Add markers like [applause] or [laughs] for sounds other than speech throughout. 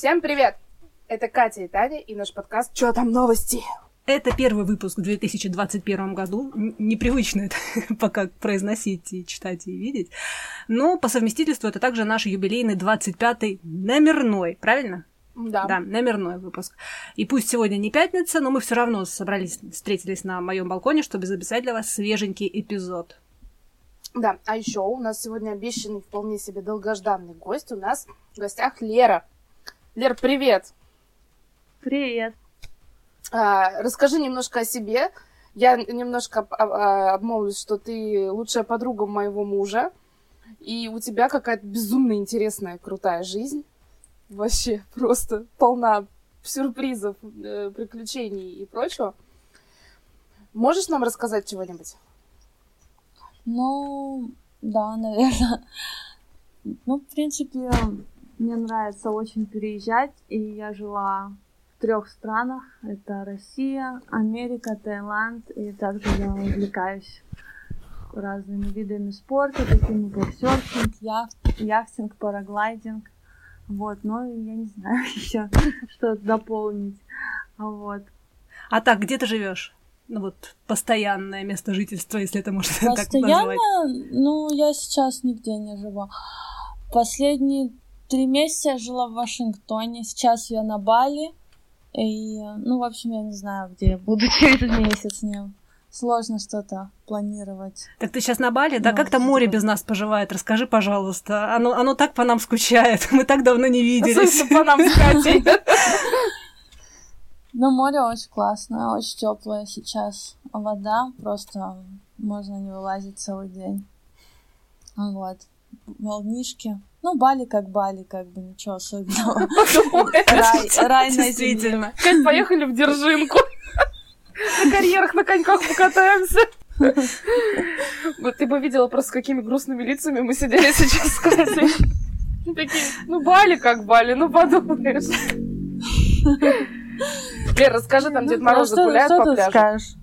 Всем привет! Это Катя и Таня и наш подкаст «Чё там новости?» Это первый выпуск в 2021 году. Непривычно это [laughs] пока произносить и читать и видеть. Но по совместительству это также наш юбилейный 25-й номерной, правильно? Да. Да, номерной выпуск. И пусть сегодня не пятница, но мы все равно собрались, встретились на моем балконе, чтобы записать для вас свеженький эпизод. Да, а еще у нас сегодня обещанный вполне себе долгожданный гость. У нас в гостях Лера. Лер, привет! Привет! А, расскажи немножко о себе. Я немножко а, обмолвлюсь, что ты лучшая подруга моего мужа, и у тебя какая-то безумно интересная, крутая жизнь. Вообще просто полна сюрпризов, э, приключений и прочего. Можешь нам рассказать чего-нибудь? Ну, да, наверное. Ну, в принципе, мне нравится очень переезжать, и я жила в трех странах. Это Россия, Америка, Таиланд, и также я увлекаюсь разными видами спорта, такими как серфинг, яхт, яхтинг, параглайдинг. Вот, ну, я не знаю [laughs] еще, что дополнить. Вот. А так, где ты живешь? ну вот постоянное место жительства, если это можно [laughs] Постоянно? так назвать? Ну, я сейчас нигде не живу. Последние три месяца я жила в Вашингтоне, сейчас я на Бали. И, ну, в общем, я не знаю, где я буду [laughs] через месяц. Мне сложно что-то планировать. Так ты сейчас на Бали? Да, как то море без нас поживает? Расскажи, пожалуйста. Оно, оно так по нам скучает. [laughs] Мы так давно не виделись. По нам. [laughs] Ну, море очень классное, очень теплое сейчас. Вода просто можно не вылазить целый день. Вот. Волнишки. Ну, Бали как Бали, как бы ничего особенного. [laughs] Рай, рай на земле. Кать, поехали в Держинку. На карьерах на коньках покатаемся. Вот ты бы видела просто, с какими грустными лицами мы сидели сейчас с Катей. Такие, ну, Бали как Бали, ну, подумаешь. Лер, расскажи, там Дед Мороз гуляет по пляжу. Скажешь?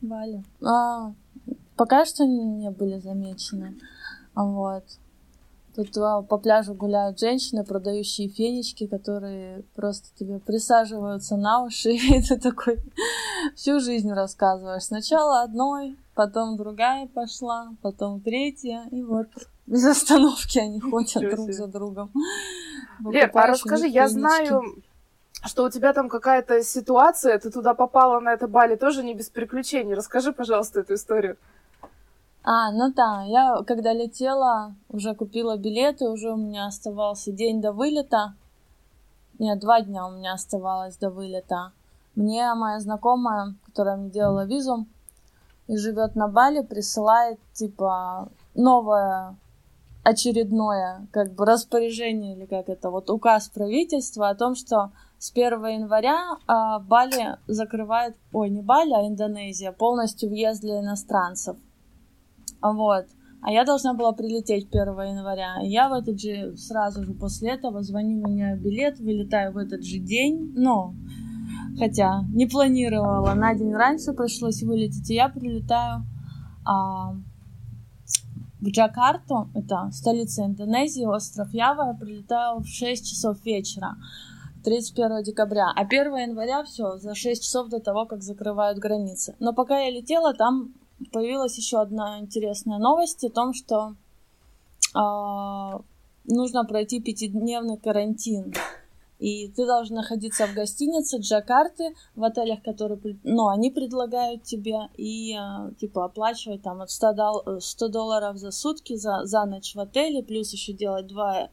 Бали. А, пока что не были замечены. Вот. Тут по пляжу гуляют женщины, продающие фенечки, которые просто тебе присаживаются на уши, [laughs] и ты такой всю жизнь рассказываешь. Сначала одной, потом другая пошла, потом третья, и вот без остановки они [laughs] ходят друг за другом. Лер, а расскажи, я знаю, что у тебя там какая-то ситуация, ты туда попала на это Бали тоже не без приключений. Расскажи, пожалуйста, эту историю. А, ну да, я когда летела, уже купила билеты, уже у меня оставался день до вылета. Нет, два дня у меня оставалось до вылета. Мне моя знакомая, которая мне делала визу и живет на Бали, присылает типа новое очередное как бы распоряжение или как это вот указ правительства о том, что с 1 января а, Бали закрывает, ой, не Бали, а Индонезия, полностью въезд для иностранцев. Вот. А я должна была прилететь 1 января. Я в этот же, сразу же после этого звоню, меняю билет, вылетаю в этот же день. Но, хотя не планировала, на день раньше пришлось вылететь, и я прилетаю а, в Джакарту, это столица Индонезии, остров Ява, я прилетаю в 6 часов вечера. 31 декабря, а 1 января все, за 6 часов до того, как закрывают границы. Но пока я летела, там появилась еще одна интересная новость о том, что э, нужно пройти пятидневный карантин. И ты должен находиться в гостинице Джакарты, в отелях, которые, ну, они предлагают тебе, и, э, типа, оплачивать там от 100, дол- 100 долларов за сутки за, за ночь в отеле, плюс еще делать два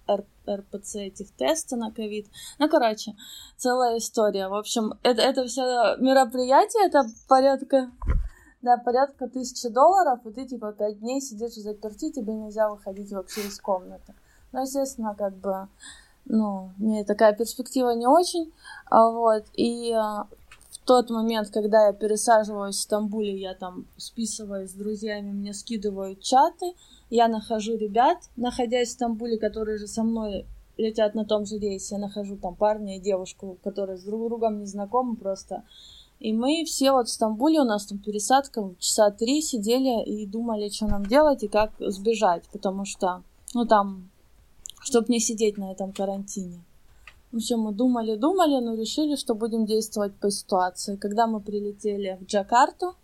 РПЦ этих теста на ковид. Ну, короче, целая история. В общем, это, это все мероприятие, это порядка да, порядка тысячи долларов, и ты, типа, пять дней сидишь в заперти, тебе нельзя выходить вообще из комнаты. Ну, естественно, как бы ну, мне такая перспектива не очень, а, вот, и а, в тот момент, когда я пересаживаюсь в Стамбуле, я там списываюсь с друзьями, мне скидывают чаты, я нахожу ребят, находясь в Стамбуле, которые же со мной летят на том же рейсе, я нахожу там парня и девушку, которые с друг другом не знакомы просто, и мы все вот в Стамбуле, у нас там пересадка, часа три сидели и думали, что нам делать и как сбежать, потому что, ну, там чтобы не сидеть на этом карантине. В общем, мы думали-думали, но решили, что будем действовать по ситуации. Когда мы прилетели в Джакарту,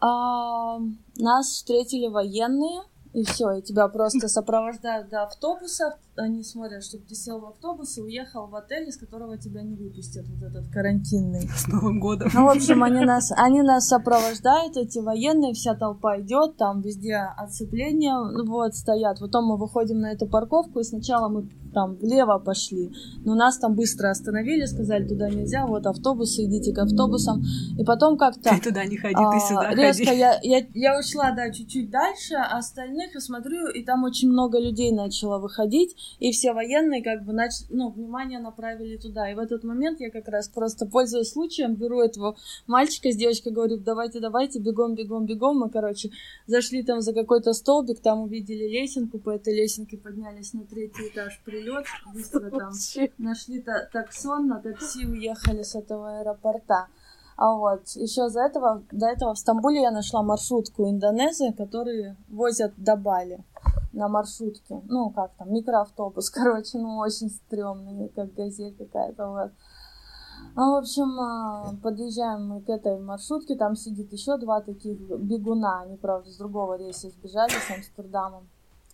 а, нас встретили военные, и все, и тебя просто сопровождают до автобуса, они смотрят, чтобы ты сел в автобус и уехал в отель, из которого тебя не выпустят, вот этот карантинный. С Новым годом. Ну, в общем, они нас, они нас сопровождают, эти военные, вся толпа идет, там везде оцепление, вот, стоят. Потом мы выходим на эту парковку, и сначала мы там влево пошли. Но нас там быстро остановили, сказали, туда нельзя, вот автобусы, идите к автобусам. И потом как-то... Ты туда не ходи, а, ты сюда резко ходи. Я, я, я ушла, да, чуть-чуть дальше, а остальных я смотрю, и там очень много людей начало выходить, и все военные как бы нач... ну, внимание направили туда. И в этот момент я как раз просто, пользуясь случаем, беру этого мальчика с девочкой, говорю, давайте, давайте, бегом, бегом, бегом. Мы, короче, зашли там за какой-то столбик, там увидели лесенку, по этой лесенке поднялись на третий этаж, при прилет, [laughs] быстро там нашли та таксон, на такси уехали с этого аэропорта. А вот еще за этого, до этого в Стамбуле я нашла маршрутку Индонезии, которые возят до Бали на маршрутке. Ну, как там, микроавтобус, [laughs] короче, ну, очень стрёмный, как газель какая-то, вот. Ну, в общем, а, подъезжаем мы к этой маршрутке, там сидит еще два таких бегуна, они, правда, с другого рейса сбежали с Амстердамом.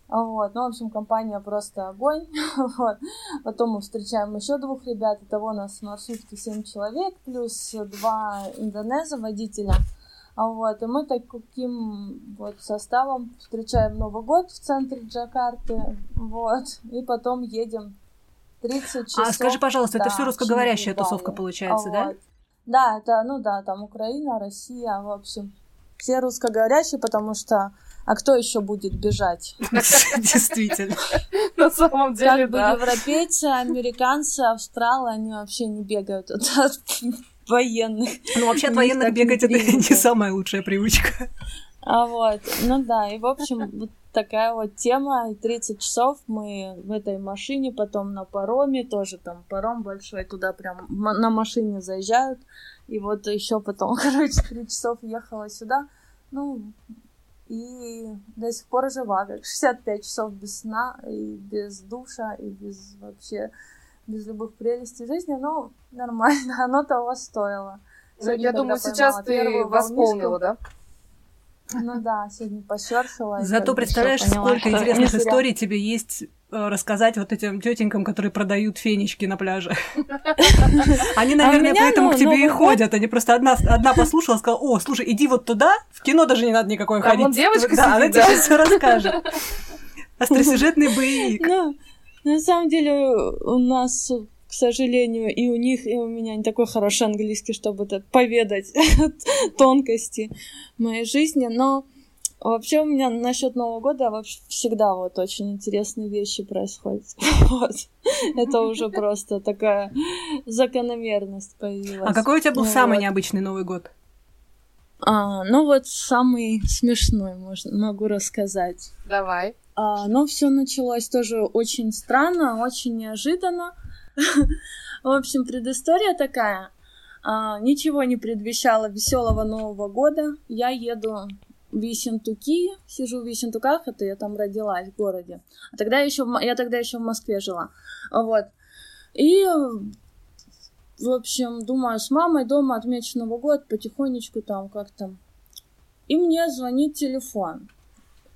Вот, ну, в общем, компания просто огонь. [laughs] вот. Потом мы встречаем еще двух ребят. Итого у нас в маршрутке 7 человек, плюс два индонеза водителя. Вот, и мы таким вот составом встречаем Новый год в центре Джакарты. Вот, и потом едем 30 часов. А скажи, пожалуйста, да, это все русскоговорящая тусовка получается, а да? Вот. Да, это, ну да, там Украина, Россия, в общем, все русскоговорящие, потому что а кто еще будет бежать? [laughs] Действительно. На самом деле, Как бы европейцы, американцы, австралы, они вообще не бегают от военных. Ну, вообще от военных бегать это не самая лучшая привычка. А вот, ну да, и в общем, вот такая вот тема. 30 часов мы в этой машине, потом на пароме, тоже там паром большой, туда прям на машине заезжают. И вот еще потом, [laughs] короче, 3 часов ехала сюда. Ну, и до сих пор жива, как 65 часов без сна, и без душа, и без вообще, без любых прелестей жизни, но нормально, [laughs] оно того стоило. Сегодня, Я думаю, сейчас ты восполнила, да? Ну да, сегодня посерфила. Зато представляешь, сколько интересных историй тебе есть рассказать вот этим тетенькам, которые продают фенечки на пляже. [laughs] Они, а наверное, поэтому к ну, тебе и ходят. Они просто одна, одна послушала, сказала, о, слушай, иди вот туда, в кино даже не надо никакой ходить. Там девочка Да, она тебе все расскажет. Остросюжетный боевик. Ну, на самом деле у нас к сожалению, и у них, и у меня не такой хороший английский, чтобы поведать тонкости моей жизни, но Вообще у меня насчет Нового года вообще всегда вот очень интересные вещи происходят. [laughs] Вот. Это уже [laughs] просто такая закономерность появилась. А какой у тебя был ну, самый вот. необычный Новый год? А, ну вот самый смешной, можно, могу рассказать. Давай. А, ну все началось тоже очень странно, очень неожиданно. [laughs] В общем, предыстория такая. А, ничего не предвещало веселого Нового года. Я еду в Ессентуки, сижу в Ессентуках, это я там родилась в городе. А тогда еще, я тогда еще в Москве жила. Вот. И, в общем, думаю, с мамой дома отмечу Новый год, потихонечку там как-то. И мне звонит телефон.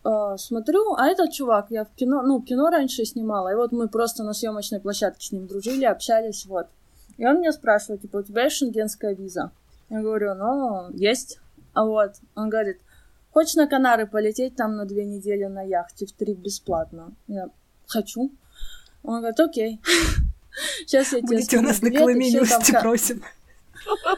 Uh, смотрю, а этот чувак, я в кино, ну, кино раньше снимала, и вот мы просто на съемочной площадке с ним дружили, общались, вот. И он меня спрашивает, типа, у тебя есть шенгенская виза? Я говорю, ну, есть. А вот, он говорит, Хочешь на Канары полететь там на две недели на яхте в три бесплатно? Я хочу. Он говорит, окей. [laughs] Сейчас я тебе Будете у нас на Колыменюсте просим.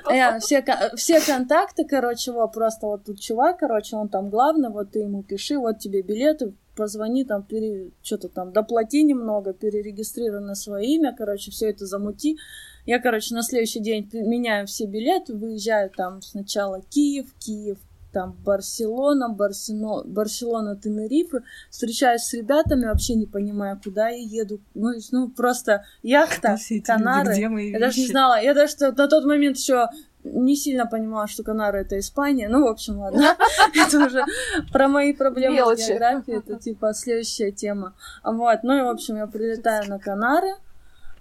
Я, [laughs] все, все контакты, короче, вот просто вот тут чувак, короче, он там главный, вот ты ему пиши, вот тебе билеты, позвони там, пере, что-то там, доплати немного, перерегистрируй на свое имя, короче, все это замути. Я, короче, на следующий день меняю все билеты, выезжаю там сначала Киев, Киев, там Барселона, Барсино, Барселона, Тенерифе, встречаюсь с ребятами, вообще не понимая, куда я еду. Ну, ну просто яхта, Канары. Люди, я даже не знала, я даже на тот момент еще не сильно понимала, что Канары это Испания. Ну, в общем, ладно. [laughs] Это уже про мои проблемы с географией. Это типа следующая тема. Вот. Ну и, в общем, я прилетаю на Канары.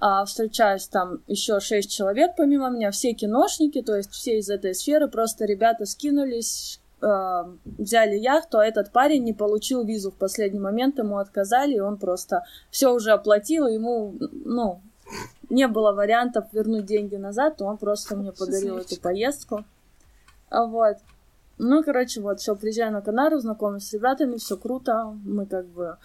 а, встречаюсь там еще шесть человек помимо меня, все киношники, то есть все из этой сферы, просто ребята скинулись, э, взяли яхту, а этот парень не получил визу в последний момент, ему отказали, и он просто все уже оплатил, и ему, ну, не было вариантов вернуть деньги назад, то он просто мне подарил эту поездку. А вот. Ну, короче, вот, все, приезжаю на Канару, знакомлюсь с ребятами, все круто. Мы как бы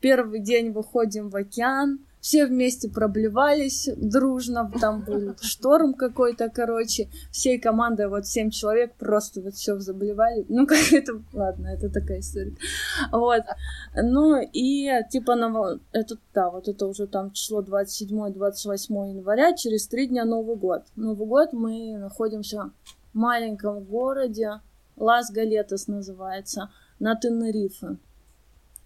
первый день выходим в океан, все вместе проблевались дружно, там был шторм какой-то, короче, всей командой, вот семь человек просто вот все заболевали, ну, [laughs] как это, ладно, это такая история, вот, ну, и типа, на, это, да, вот это уже там число 27-28 января, через три дня Новый год, Новый год мы находимся в маленьком городе, Лас-Галетас называется, на Тенерифе,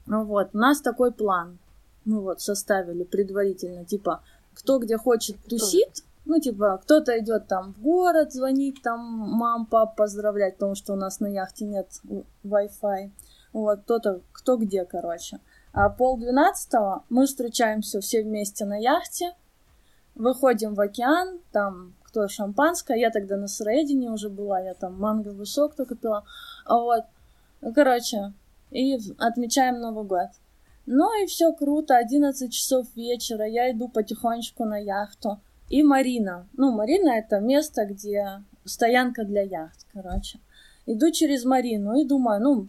ну вот, у нас такой план, мы вот составили предварительно, типа, кто где хочет тусит, ну, типа, кто-то идет там в город звонить, там мам, пап поздравлять, потому что у нас на яхте нет Wi-Fi. Вот, кто-то, кто где, короче. А полдвенадцатого мы встречаемся все вместе на яхте, выходим в океан, там кто шампанское, я тогда на Средине уже была, я там манговый сок только пила, а вот, короче, и отмечаем Новый год. Ну и все круто, 11 часов вечера, я иду потихонечку на яхту. И Марина. Ну, Марина это место, где стоянка для яхт, короче. Иду через Марину и думаю, ну,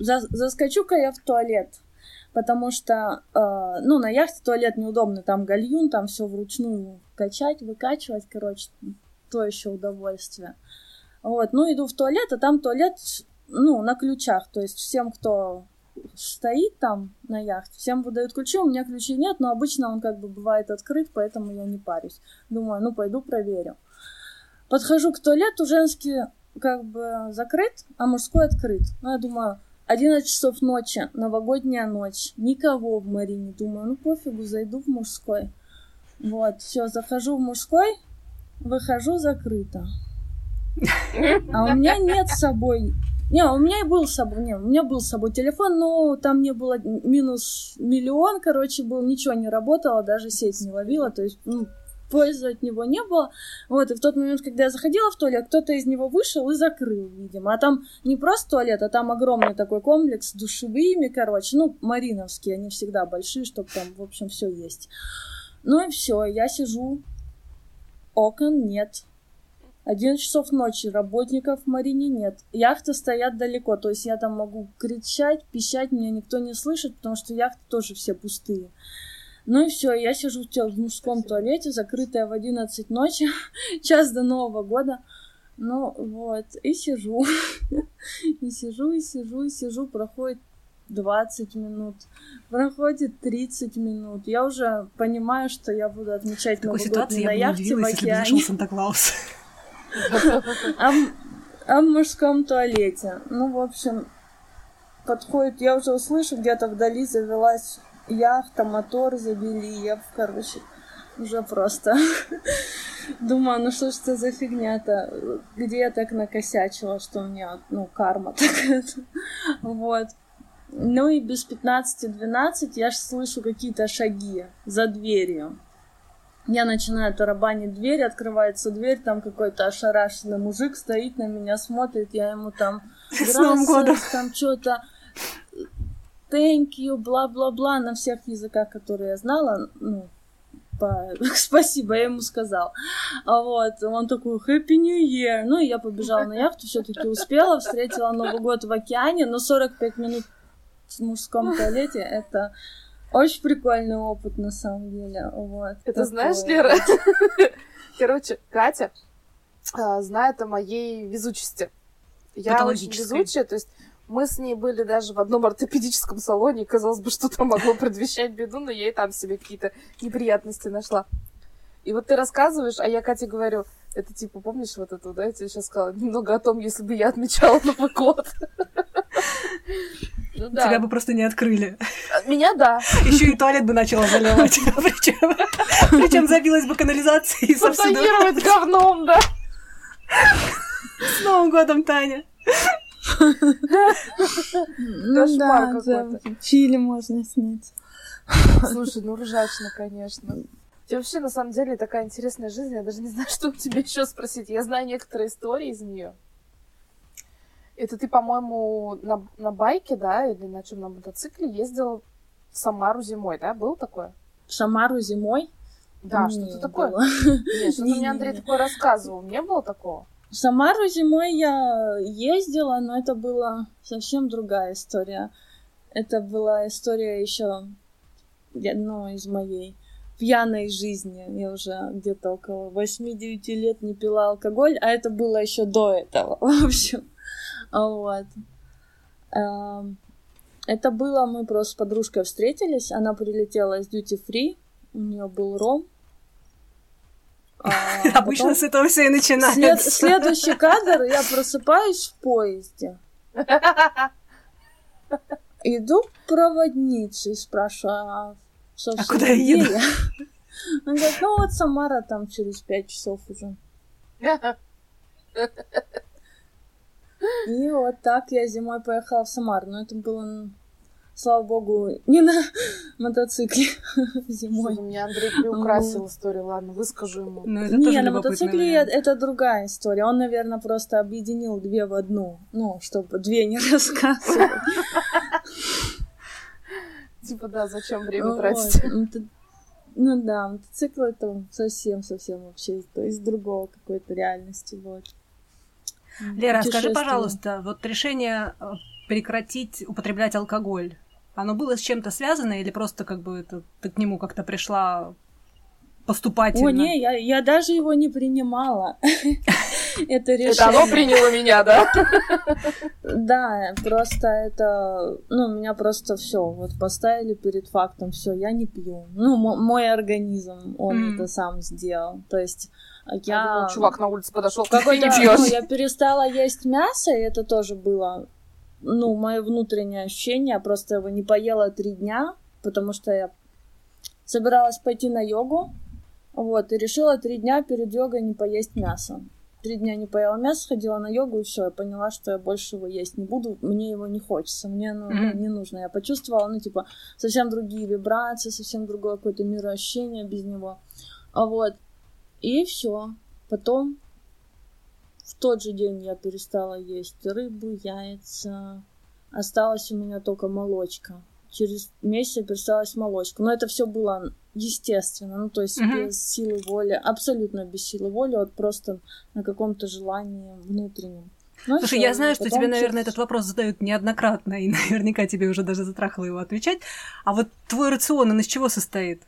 за заскочу-ка я в туалет. Потому что, э, ну, на яхте туалет неудобно, там гальюн, там все вручную качать, выкачивать, короче, то еще удовольствие. Вот, ну, иду в туалет, а там туалет, ну, на ключах, то есть всем, кто стоит там на яхте, всем выдают ключи, у меня ключей нет, но обычно он как бы бывает открыт, поэтому я не парюсь. Думаю, ну пойду проверю. Подхожу к туалету, женский как бы закрыт, а мужской открыт. Ну, я думаю, 11 часов ночи, новогодняя ночь, никого в Марине. Думаю, ну пофигу, зайду в мужской. Вот, все, захожу в мужской, выхожу закрыто. А у меня нет с собой не, у меня и был с собой, не, у меня был с собой телефон, но там не было минус миллион, короче, был, ничего не работало, даже сеть не ловила, то есть, ну, пользы от него не было. Вот, и в тот момент, когда я заходила в туалет, кто-то из него вышел и закрыл, видимо. А там не просто туалет, а там огромный такой комплекс с душевыми, короче, ну, мариновские, они всегда большие, чтобы там, в общем, все есть. Ну и все, я сижу, окон нет, 11 часов ночи, работников в Марине нет. Яхты стоят далеко, то есть я там могу кричать, пищать, меня никто не слышит, потому что яхты тоже все пустые. Ну и все, я сижу в мужском туалете, закрытая в 11 ночи, [laughs] час до Нового года. Ну вот, и сижу. [laughs] И сижу, и сижу, и сижу, проходит 20 минут, проходит 30 минут. Я уже понимаю, что я буду отмечать Новый год не на яхте в океане. Если бы Санта-Клаус. [laughs] А, мужском туалете. Ну, в общем, подходит, я уже услышу, где-то вдали завелась яхта, мотор завели, я, короче, уже просто [laughs] думаю, ну что ж это за фигня-то, где я так накосячила, что у меня, ну, карма [laughs] такая вот. Ну и без 15-12 я слышу какие-то шаги за дверью. Я начинаю тарабанить дверь, открывается дверь, там какой-то ошарашенный мужик стоит на меня, смотрит, я ему там... [laughs] С Новым годом! Там что-то... Thank you, бла-бла-бла, на всех языках, которые я знала, ну, по... [laughs] спасибо, я ему сказал. А вот, он такой, Happy New Year. Ну, и я побежала на яхту, все таки успела, встретила Новый год в океане, но 45 минут в мужском туалете, это очень прикольный опыт, на самом деле. Вот, Это такой. знаешь, Лера? [laughs] Короче, Катя а, знает о моей везучести. Я очень везучая, то есть мы с ней были даже в одном ортопедическом салоне, и казалось бы, что там могло предвещать беду, но я и там себе какие-то неприятности нашла. И вот ты рассказываешь, а я Кате говорю, это типа, помнишь вот это, да, я тебе сейчас сказала, немного о том, если бы я отмечала Новый год. [laughs] Ну, да. Тебя бы просто не открыли. Меня да. Еще и туалет бы начала заливать. [laughs] Причем, причем забилась бы канализация и Фонтанировать говном, да. С Новым годом, Таня. Ну да, Чили можно снять. Слушай, ну ржачно, конечно. У тебя вообще, на самом деле, такая интересная жизнь. Я даже не знаю, что у тебя еще спросить. Я знаю некоторые истории из нее. Это ты, по-моему, на, на байке, да, или на чем на мотоцикле ездил в Самару зимой, да? Был такое? В Самару зимой? Да, что-то такое. Нет, что-то мне Андрей такое рассказывал. Не было такого? В Самару зимой я ездила, но это была совсем другая история. Это была история еще ну, из моей пьяной жизни. Я уже где-то около 8-9 лет не пила алкоголь, а это было еще до этого, [laughs] в общем. Вот. Эм, это было, мы просто с подружкой встретились, она прилетела из Duty Free, у нее был ром, а [laughs] Обычно с этого все и начинается. Следующий кадр, я просыпаюсь в поезде. Иду к проводнице и спрашиваю, а, собственно, а куда я еду? Я? [laughs] Он говорит, ну вот Самара там через пять часов уже. [laughs] И вот так я зимой поехала в Самару. Но это было слава богу, не на [laughs] мотоцикле [laughs] зимой. У меня Андрей приукрасил историю, ладно, выскажу ему. Ну, не, на мотоцикле это другая история. Он, наверное, просто объединил две в одну, ну, чтобы две не [laughs] рассказывать. Типа, да, зачем время тратить? Ну да, мотоцикл это совсем-совсем вообще из другого какой-то реальности, вот. Лера, скажи, пожалуйста, вот решение э, прекратить употреблять алкоголь, оно было с чем-то связано или просто как бы это, ты к нему как-то пришла поступательно? О, не, я, я даже его не принимала. [laughs] Это решение. Это оно приняло меня, да? [laughs] Да, просто это, ну, меня просто все, вот поставили перед фактом, все, я не пью. Ну, мой организм, он это сам сделал. То есть я... Чувак на улице подошел, какой не пьешь? Ну, [laughs] я перестала есть мясо, и это тоже было ну, мое внутреннее ощущение, я просто его не поела три дня, потому что я собиралась пойти на йогу, вот, и решила три дня перед йогой не поесть мясо. Три дня не поела мясо, ходила на йогу, и все, я поняла, что я больше его есть не буду, мне его не хочется, мне ну, mm-hmm. не нужно. Я почувствовала, ну, типа, совсем другие вибрации, совсем другое какое-то мироощущение без него. А вот, и все. Потом в тот же день я перестала есть рыбу, яйца. Осталась у меня только молочка. Через месяц пересталась молочка. Но это все было естественно, ну то есть mm-hmm. без силы воли, абсолютно без силы воли, вот просто на каком-то желании внутреннем. Ну, Слушай, я знаю, что тебе, наверное, этот вопрос задают неоднократно, и [laughs] наверняка тебе уже даже затрахало его отвечать. А вот твой рацион, он из чего состоит?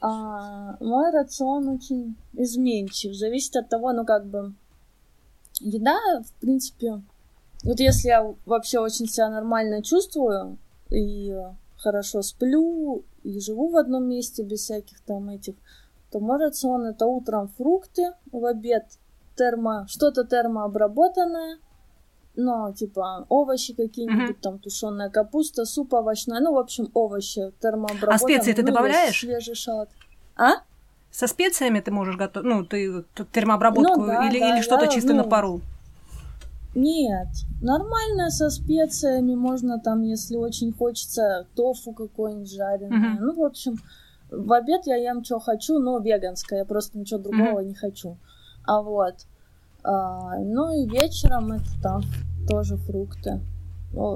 А, мой рацион очень изменчив. Зависит от того, ну как бы... Еда, в принципе... Вот если я вообще очень себя нормально чувствую и хорошо сплю, и живу в одном месте без всяких там этих, то мой рацион это утром фрукты, в обед термо, что-то термообработанное, ну, типа, овощи какие-нибудь, mm-hmm. там, тушеная капуста, суп овощной, ну, в общем, овощи термообработанные. А специи ты ну, добавляешь? Свежий шалат. А? Со специями ты можешь готовить, ну, ты термообработку ну, да, или, да, или что-то я, чисто ну, на пару? Нет, нормально со специями можно там, если очень хочется, тофу какой-нибудь жареное. Mm-hmm. Ну, в общем, в обед я ем, что хочу, но веганское, я просто ничего другого mm-hmm. не хочу. А вот. А, ну и вечером это там тоже фрукты.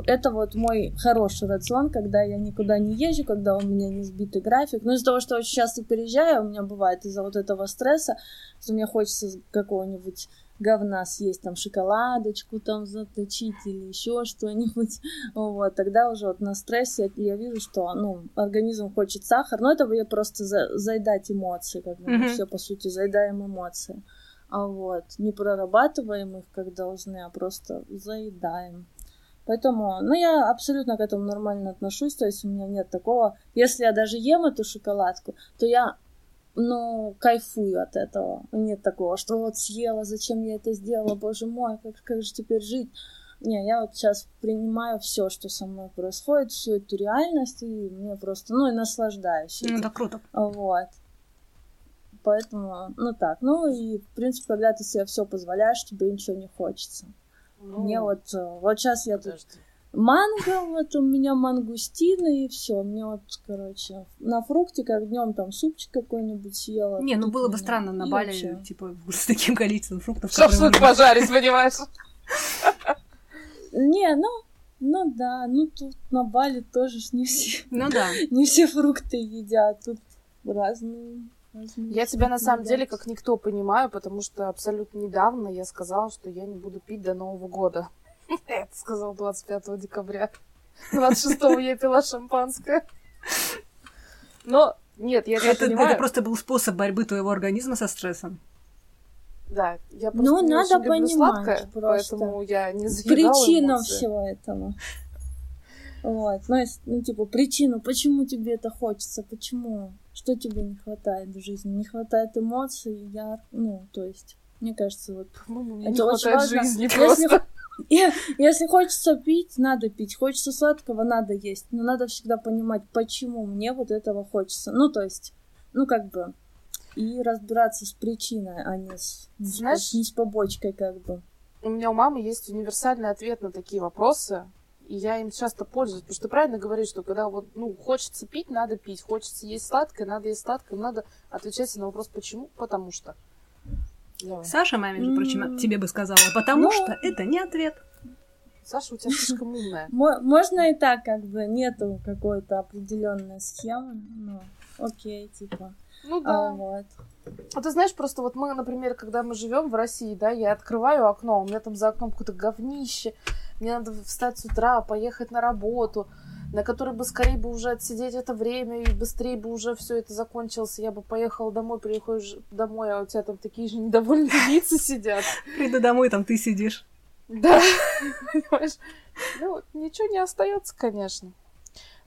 Это вот мой хороший рацион, когда я никуда не езжу, когда у меня не сбитый график. Но из-за того, что очень часто переезжаю, у меня бывает из-за вот этого стресса, что мне хочется какого-нибудь говна съесть, там, шоколадочку там заточить или еще что-нибудь, [laughs] вот, тогда уже вот на стрессе я вижу, что, ну, организм хочет сахар, но это я просто за, заедать эмоции, как бы, mm-hmm. все, по сути, заедаем эмоции, а вот, не прорабатываем их, как должны, а просто заедаем. Поэтому, ну, я абсолютно к этому нормально отношусь, то есть у меня нет такого, если я даже ем эту шоколадку, то я, ну, кайфую от этого. Нет такого, что вот съела, зачем я это сделала, боже мой, как, как же теперь жить? Не, я вот сейчас принимаю все, что со мной происходит, всю эту реальность, и мне просто, ну, и наслаждаюсь. Ну, это круто. Вот. Поэтому, ну так. Ну и, в принципе, когда ты себе все позволяешь, тебе ничего не хочется. Ну, Мне вот, э, вот сейчас я тут Манго, вот у меня мангустины и все. Мне вот, короче, на фрукте, как днем там супчик какой-нибудь съела. Не, ну было бы странно на Бали, вообще. типа, с таким количеством фруктов. Шашлык пожарить, понимаешь? Не, ну, ну да, ну тут на Бали тоже ж не все, Ну да. [laughs] не все фрукты едят, тут разные. разные Я тебя на самом едят. деле как никто понимаю, потому что абсолютно недавно я сказала, что я не буду пить до Нового года. Я это сказала 25 декабря. 26 я пила шампанское. Но нет, я Это, понимаю. это просто был способ борьбы твоего организма со стрессом. Да, я просто Ну, не надо очень люблю понимать сладкое, просто. поэтому я не заедала Причина эмоции. всего этого. Вот, ну, если- ну, типа, причину, почему тебе это хочется, почему, что тебе не хватает в жизни, не хватает эмоций, я, ну, то есть, мне кажется, вот По-моему, мне Это не очень хватает важно. жизни просто. Если хочется пить, надо пить. Хочется сладкого, надо есть. Но надо всегда понимать, почему мне вот этого хочется. Ну, то есть, ну, как бы, и разбираться с причиной, а не с, Знаешь- не с побочкой, как бы. У меня у мамы есть универсальный ответ на такие вопросы, и я им часто пользуюсь, потому что ты правильно говоришь, что когда вот, ну, хочется пить, надо пить, хочется есть сладкое, надо есть сладкое, надо отвечать на вопрос «почему?», «потому что». Давай. Саша, маме, между прочим, тебе бы сказала, потому Ну. что это не ответ. Саша, у тебя слишком умная. Мо- Можно и так, как бы, нету какой-то определенной схемы, ну, окей, типа, Ну а, да. вот. А ты знаешь, просто вот мы, например, когда мы живем в России, да, я открываю окно, у меня там за окном какое-то говнище, мне надо встать с утра, поехать на работу, на которой бы скорее бы уже отсидеть это время, и быстрее бы уже все это закончилось, я бы поехала домой, приходишь домой, а у тебя там такие же недовольные [laughs] лица сидят. Приду домой, там ты сидишь. Да, [laughs] понимаешь? Ну, ничего не остается, конечно.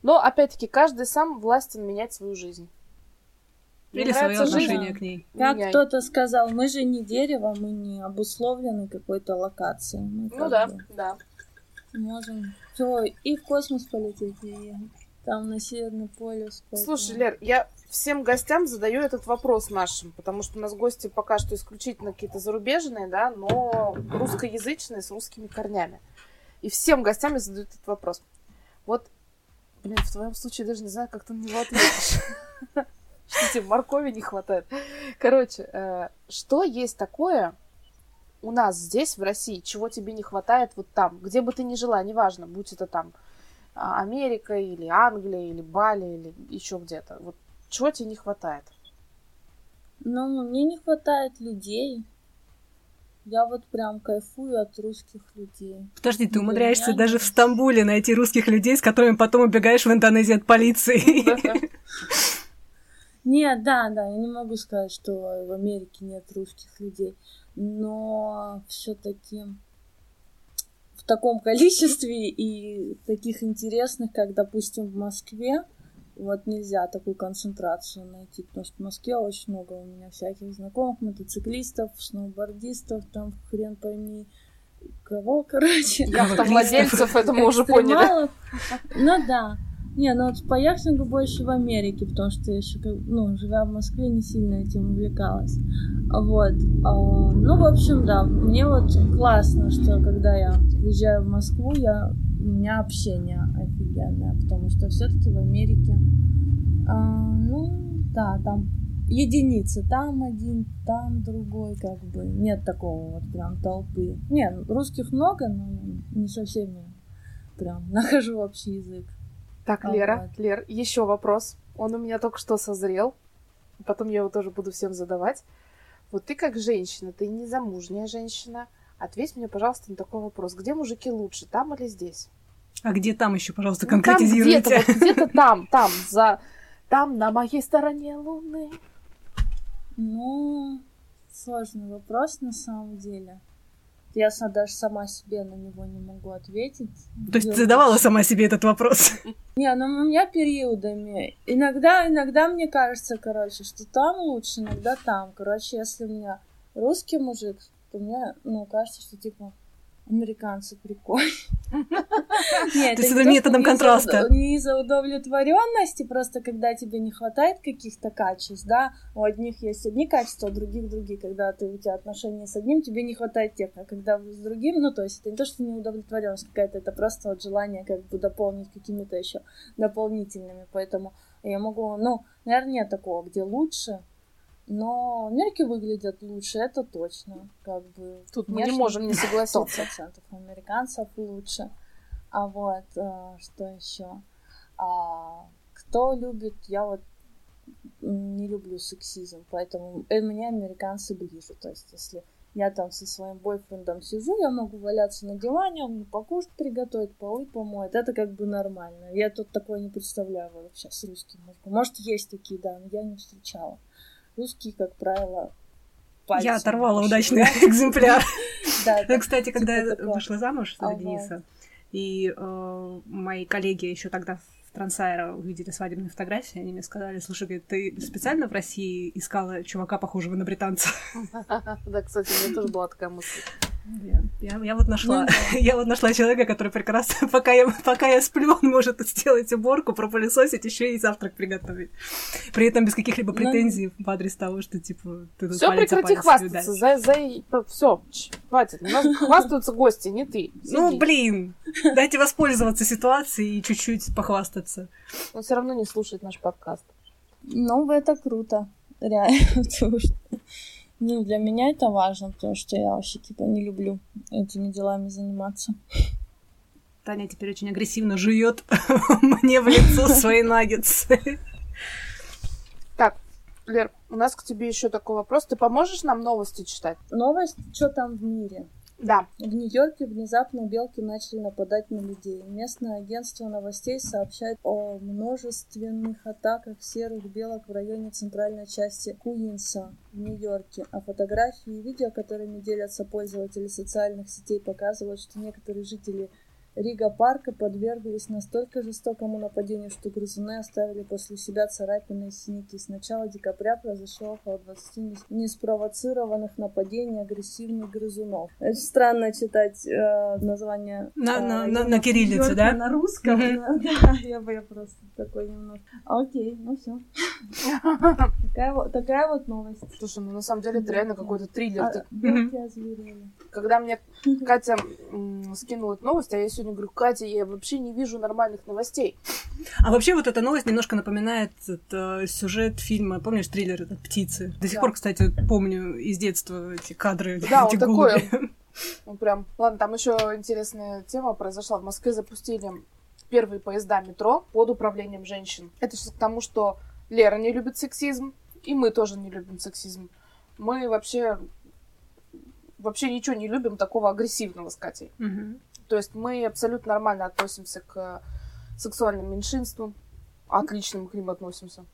Но, опять-таки, каждый сам властен менять свою жизнь. Или свое жизнь? отношение к ней. Как Меняй. кто-то сказал, мы же не дерево, мы не обусловлены какой-то локацией. Мы Ну да, бы да. Можем. Всё, и в космос полететь, и там на Северный полюс. поэтому- Слушай, Лер, я всем гостям задаю этот вопрос нашим, потому что у нас гости пока что исключительно какие-то зарубежные, да, но русскоязычные с русскими корнями. И всем гостям я задаю этот вопрос. Вот, блин, в твоем случае даже не знаю, как ты на него ответишь. [laughs] Что тебе моркови не хватает? Короче, э, что есть такое у нас здесь, в России, чего тебе не хватает вот там, где бы ты ни жила, неважно, будь это там а, Америка или Англия или Бали или еще где-то. Вот чего тебе не хватает? Ну, мне не хватает людей. Я вот прям кайфую от русских людей. Подожди, ты Для умудряешься меня даже в Стамбуле найти русских людей, с которыми потом убегаешь в Индонезии от полиции. [laughs] Нет, да, да, я не могу сказать, что в Америке нет русских людей, но все-таки в таком [laughs] количестве и таких интересных, как, допустим, в Москве, вот нельзя такую концентрацию найти, потому что в Москве очень много у меня всяких знакомых мотоциклистов, сноубордистов, там хрен пойми кого, [laughs] короче. Яхтовладельцев, это мы уже поняли. Ну да. Не, ну вот по яхтингу больше в Америке, потому что я еще, ну, живя в Москве, не сильно этим увлекалась. Вот. А, ну, в общем, да, мне вот классно, что когда я приезжаю в Москву, я, у меня общение офигенное, потому что все-таки в Америке, а, ну, да, там единицы, там один, там другой, как бы, нет такого вот прям толпы. Не, русских много, но не со всеми прям [laughs] нахожу общий язык. Так, А, Лера, вот. Лер, еще вопрос. Он у меня только что созрел. Потом я его тоже буду всем задавать. Вот ты как женщина, ты незамужняя женщина. Ответь мне, пожалуйста, на такой вопрос. Где мужики лучше, там или здесь? А где там еще, пожалуйста, Ну, там конкретизируйте? где-то, вот где-то там, [laughs] там, за... Там, на моей стороне луны. Ну, сложный вопрос на самом деле. Я са- даже сама себе на него не могу ответить. То есть ты задавала сама себе этот вопрос? Не, ну у меня периодами. Иногда, иногда мне кажется, короче, что там лучше, иногда там. Короче, если у меня русский мужик, то мне, ну, кажется, что, типа, Американцы прикольные. [laughs] Нет, То есть это методом контраста. Не из-за удовлетворенности, просто когда тебе не хватает каких-то качеств, да, у одних есть одни качества, у других другие. Когда ты, у тебя отношения с одним, тебе не хватает тех, а когда с другим, ну, то есть это не то, что не удовлетворенность какая-то, это просто вот желание как бы дополнить какими-то еще дополнительными, поэтому я могу, ну, наверное, нет такого, где лучше, но Америки выглядят лучше, это точно. Как бы Тут мы не можем не согласиться. процентов американцев лучше. А вот а, что еще? А, кто любит, я вот не люблю сексизм, поэтому э, мне американцы ближе. То есть, если я там со своим бойфрендом сижу, я могу валяться на диване, он мне покушать приготовить, полы помоет. Это как бы нормально. Я тут такое не представляю вообще с русским мужиком. Может, есть такие, да, но я не встречала русские, как правило, пальцем. Я оторвала удачный [laughs] экземпляр. Ну, кстати, когда я вышла замуж за Дениса, и э, мои коллеги еще тогда в Трансайра увидели свадебные фотографии, они мне сказали, слушай, ты специально в России искала чувака, похожего на британца? [laughs] Да, кстати, у меня тоже была такая мысль. Я, я, я вот нашла, ну, да. [laughs] я вот нашла человека, который прекрасно, [laughs] пока я, пока я сплю, он может сделать уборку, пропылесосить, еще и завтрак приготовить. При этом без каких-либо ну, претензий ну, в адрес того, что типа ты тут Все прекрати хвастаться, за, за, все, хватит. У нас [laughs] хвастаются гости, не ты. Сиди. Ну блин, дайте воспользоваться ситуацией и чуть-чуть похвастаться. Он все равно не слушает наш подкаст. Ну, это круто, реально, потому что ну, для меня это важно, потому что я вообще, типа, не люблю этими делами заниматься. Таня теперь очень агрессивно жует [laughs] мне в лицо свои наггетсы. Так, Лер, у нас к тебе еще такой вопрос. Ты поможешь нам новости читать? Новость, что там в мире? Да. В Нью-Йорке внезапно белки начали нападать на людей. Местное агентство новостей сообщает о множественных атаках серых белок в районе центральной части Куинса в Нью-Йорке. А фотографии и видео, которыми делятся пользователи социальных сетей, показывают, что некоторые жители Рига парка подверглись настолько жестокому нападению, что грызуны оставили после себя царапины и синяки. С начала декабря произошло около 20 неспровоцированных нападений агрессивных грызунов. Это странно читать э, название... На, э, на, на, на кириллице, да? На русском. Mm-hmm. Да, я бы я просто такой немного... Окей, ну все. [laughs] Такая вот, такая вот новость. Слушай, ну на самом деле это реально какой-то триллер. А, Когда мне [laughs] Катя скинула эту новость, а я сегодня говорю, Катя, я вообще не вижу нормальных новостей. А вообще вот эта новость немножко напоминает это, сюжет фильма, помнишь, триллер это «Птицы»? До сих да. пор, кстати, помню из детства эти кадры, да, [laughs] эти такой, ну прям, ладно, там еще интересная тема произошла. В Москве запустили первые поезда метро под управлением женщин. Это сейчас к тому, что Лера не любит сексизм, и мы тоже не любим сексизм. Мы вообще вообще ничего не любим такого агрессивного с Катей. Угу. То есть мы абсолютно нормально относимся к сексуальным меньшинствам, отлично к ним относимся,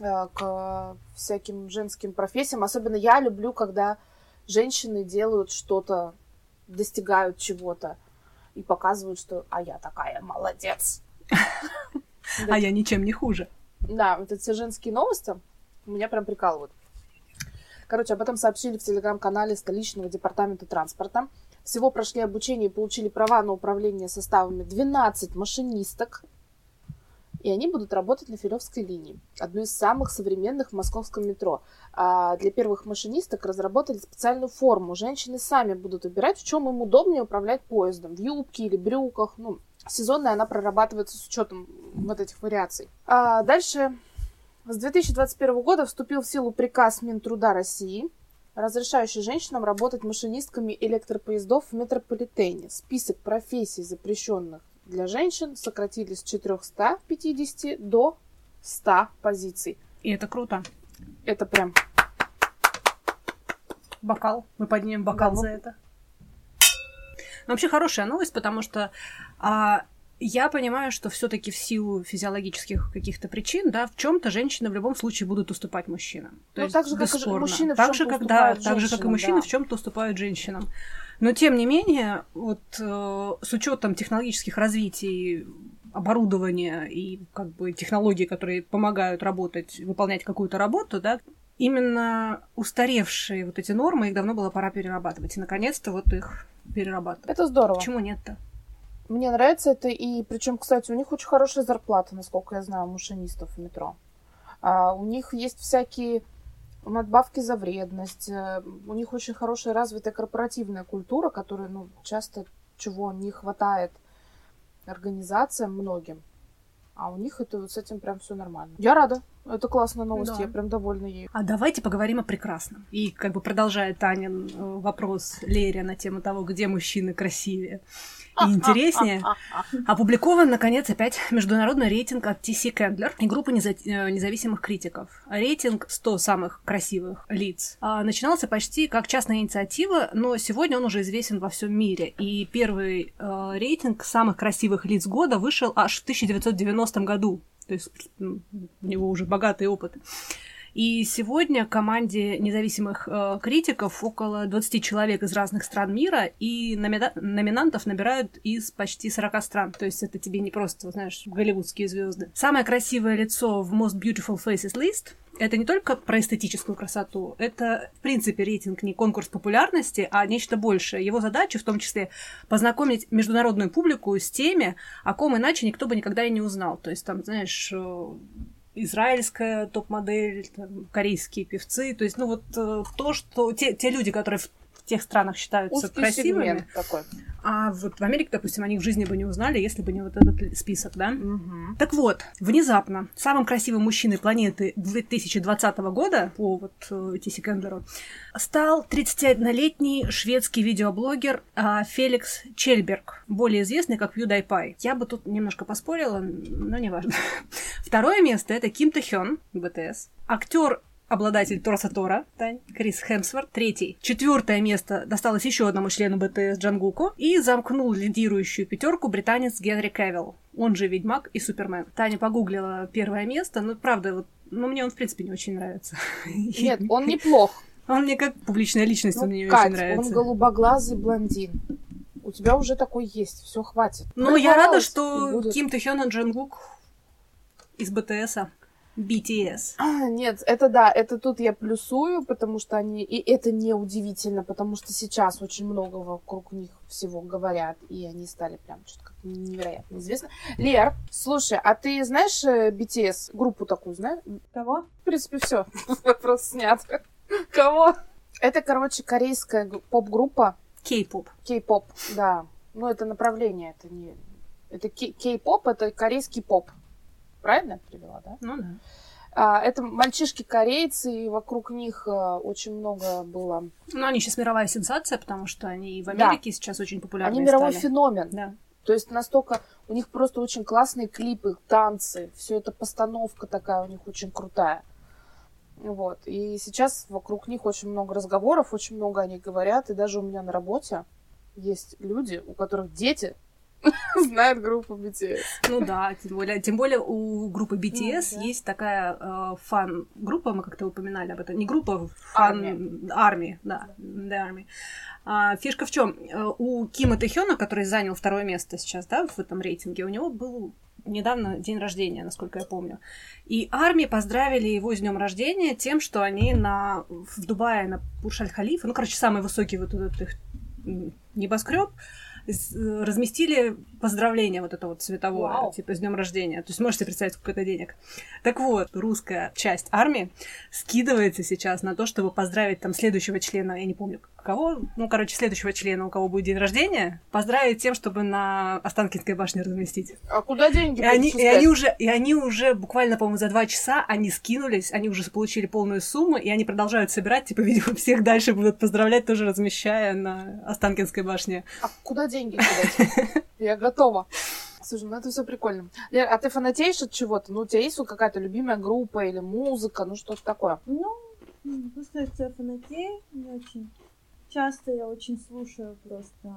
э, к всяким женским профессиям. Особенно я люблю, когда женщины делают что-то, достигают чего-то и показывают, что «а я такая молодец». [laughs] А я ничем не хуже. Да, вот эти женские новости меня прям прикалывают. Короче, об этом сообщили в телеграм-канале столичного департамента транспорта. Всего прошли обучение и получили права на управление составами 12 машинисток. И они будут работать на Филевской линии, одной из самых современных в московском метро. А для первых машинисток разработали специальную форму. Женщины сами будут выбирать, в чем им удобнее управлять поездом. В юбке или брюках. Ну, сезонная она прорабатывается с учетом вот этих вариаций. А дальше с 2021 года вступил в силу приказ Минтруда России, разрешающий женщинам работать машинистками электропоездов в метрополитене. Список профессий, запрещенных для женщин, сократили с 450 до 100 позиций. И это круто. Это прям... Бокал. Мы поднимем бокал да, за это. Но вообще хорошая новость, потому что а, я понимаю, что все-таки в силу физиологических каких-то причин, да, в чем-то женщины в любом случае будут уступать мужчинам. То ну, есть, так же, бесспорно. как и мужчины так же, как, да, так же, как и мужчины да. в чем-то уступают женщинам. Но тем не менее, вот э, с учетом технологических развитий оборудования и как бы технологий, которые помогают работать, выполнять какую-то работу, да, именно устаревшие вот эти нормы, их давно было пора перерабатывать. И наконец-то вот их перерабатывать. Это здорово. Почему нет-то? Мне нравится это, и причем, кстати, у них очень хорошая зарплата, насколько я знаю, машинистов в метро. А, у них есть всякие надбавки за вредность, э, у них очень хорошая развитая корпоративная культура, которая, ну, часто чего не хватает организациям многим. А у них это с этим прям все нормально. Я рада. Это классная новость, Да. я прям довольна ей. А давайте поговорим о прекрасном. И как бы продолжая Танин э, вопрос Лере на тему того, где мужчины красивее и интереснее, [laughs] опубликован, наконец, опять международный рейтинг от TC Candler и группы неза- э, независимых критиков. Рейтинг 100 самых красивых лиц а, начинался почти как частная инициатива, но сегодня он уже известен во всем мире. И первый э, рейтинг самых красивых лиц года вышел аж в 1990 году. То есть м, у него уже богатый опыт. И сегодня команде независимых э, критиков около 20 человек из разных стран мира, и номина- номинантов набирают из почти 40 стран. То есть это тебе не просто, знаешь, голливудские звезды. Самое красивое лицо в Most Beautiful Faces List это не только про эстетическую красоту, это, в принципе, рейтинг не конкурс популярности, а нечто большее. Его задача, в том числе, познакомить международную публику с теми, о ком иначе никто бы никогда и не узнал. То есть, там, знаешь, э, израильская топ-модель, корейские певцы. То есть, ну вот э, то, что те, те люди, которые в тех странах считаются Узкий красивыми, такой. а вот в Америке, допустим, они в жизни бы не узнали, если бы не вот этот список, да? Так вот, внезапно самым красивым мужчиной планеты 2020 года по вот э, Тиси Кендлеру стал 31-летний шведский видеоблогер а, Феликс Чельберг, более известный как PewDiePie. Я бы тут немножко поспорила, но неважно. [laughs] Второе место это Ким Тэхён, БТС. Актер обладатель Торса Тора, Тань, Крис Хемсворт. Третий. Четвертое место досталось еще одному члену БТС Джангуку. И замкнул лидирующую пятерку британец Генри Кевилл, он же Ведьмак и Супермен. Таня погуглила первое место, но правда, вот, ну, мне он, в принципе, не очень нравится. Нет, [laughs] он неплох. Он мне как публичная личность, он Ну, мне не очень Кать, он нравится. голубоглазый блондин. У тебя уже такой есть, все хватит. Но я рада, что будет. Ким Тэхён и Джангук из БТСа. BTS. А, Нет, это да, это тут я плюсую, потому что они... И это не удивительно, потому что сейчас очень много вокруг них всего говорят, и они стали прям что-то как невероятно известны. Лер, слушай, а ты знаешь э, BTS, группу такую, знаешь? Кого? В принципе, все. [laughs] Вопрос снят. Кого? Это, короче, корейская поп-группа, Кей-поп. кей-поп, да. Ну, это направление, это не... Это кей- кей-поп, это корейский поп. Правильно я привела, да? Ну да. А, это мальчишки-корейцы, и вокруг них а, очень много было... Но они сейчас мировая сенсация, потому что они и в Да. Америке сейчас очень популярны Они мировой стали. феномен. Да. То есть настолько... У них просто очень классные клипы, танцы, все это постановка такая у них очень крутая. Вот. И сейчас вокруг них очень много разговоров, очень много они говорят. И даже у меня на работе есть люди, у которых дети [laughs] знают группу BTS. Ну да, тем более, тем более у группы BTS Ну, да. есть такая э, фан-группа, мы как-то упоминали об этом. Не группа, фан... Армия. да. The Army. А, фишка в чем? У Кима Тэхёна, который занял второе место сейчас, да, в этом рейтинге, у него был недавно день рождения, насколько я помню. И армии поздравили его с днем рождения тем, что они на, в Дубае на Бурж-Аль-Халифа, ну, короче, самый высокий вот этот их небоскреб, э, разместили поздравление вот это вот цветовое, Вау. типа с днем рождения. То есть можете представить, сколько это денег. Так вот, русская часть армии скидывается сейчас на то, чтобы поздравить там следующего члена, я не помню кого, ну, короче, следующего члена, у кого будет день рождения, поздравить тем, чтобы на Останкинской башне разместить. А куда деньги И они, и они уже, и они уже буквально, по-моему, за два часа они скинулись, они уже получили полную сумму, и они продолжают собирать, типа, [laughs] видимо, всех дальше будут поздравлять, тоже размещая на Останкинской башне. А куда деньги кидать? Я готова. Слушай, ну это все прикольно. Лер, а ты фанатеешь от чего-то? Ну, у тебя есть какая-то любимая группа или музыка, ну что-то такое? Ну, м, пускай я фанатею, не очень. Часто я очень слушаю просто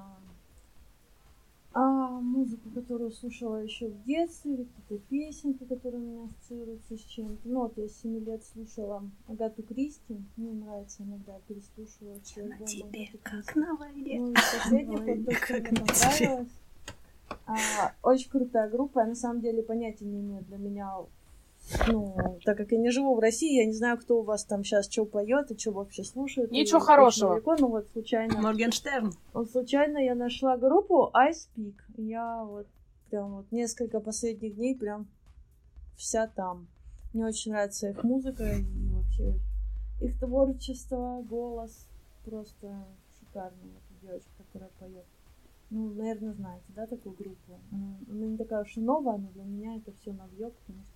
а, музыку, которую слушала еще в детстве, или какие-то песенки, которые у меня ассоциируются с чем-то. Ну, вот я с 7 лет слушала Агату Кристи, мне нравится иногда переслушивать. все альбомы Агаты Кристи. на войне. Ну, последний как на тебе. А, очень крутая группа. Я на самом деле понятия не имею для меня ну, так как я не живу в России, я не знаю, кто у вас там сейчас что поет и что вообще слушает. Ничего хорошего. Далеко, ну вот случайно. Моргенштерн. Вот случайно я нашла группу Ice Peak. Я вот прям вот несколько последних дней прям вся там. Мне очень нравится их музыка и вообще их творчество, голос. Просто шикарно. Вот девочка, которая поет. Ну, наверное, знаете, да, такую группу? Она, она не такая уж и новая, но для меня это все новье, потому что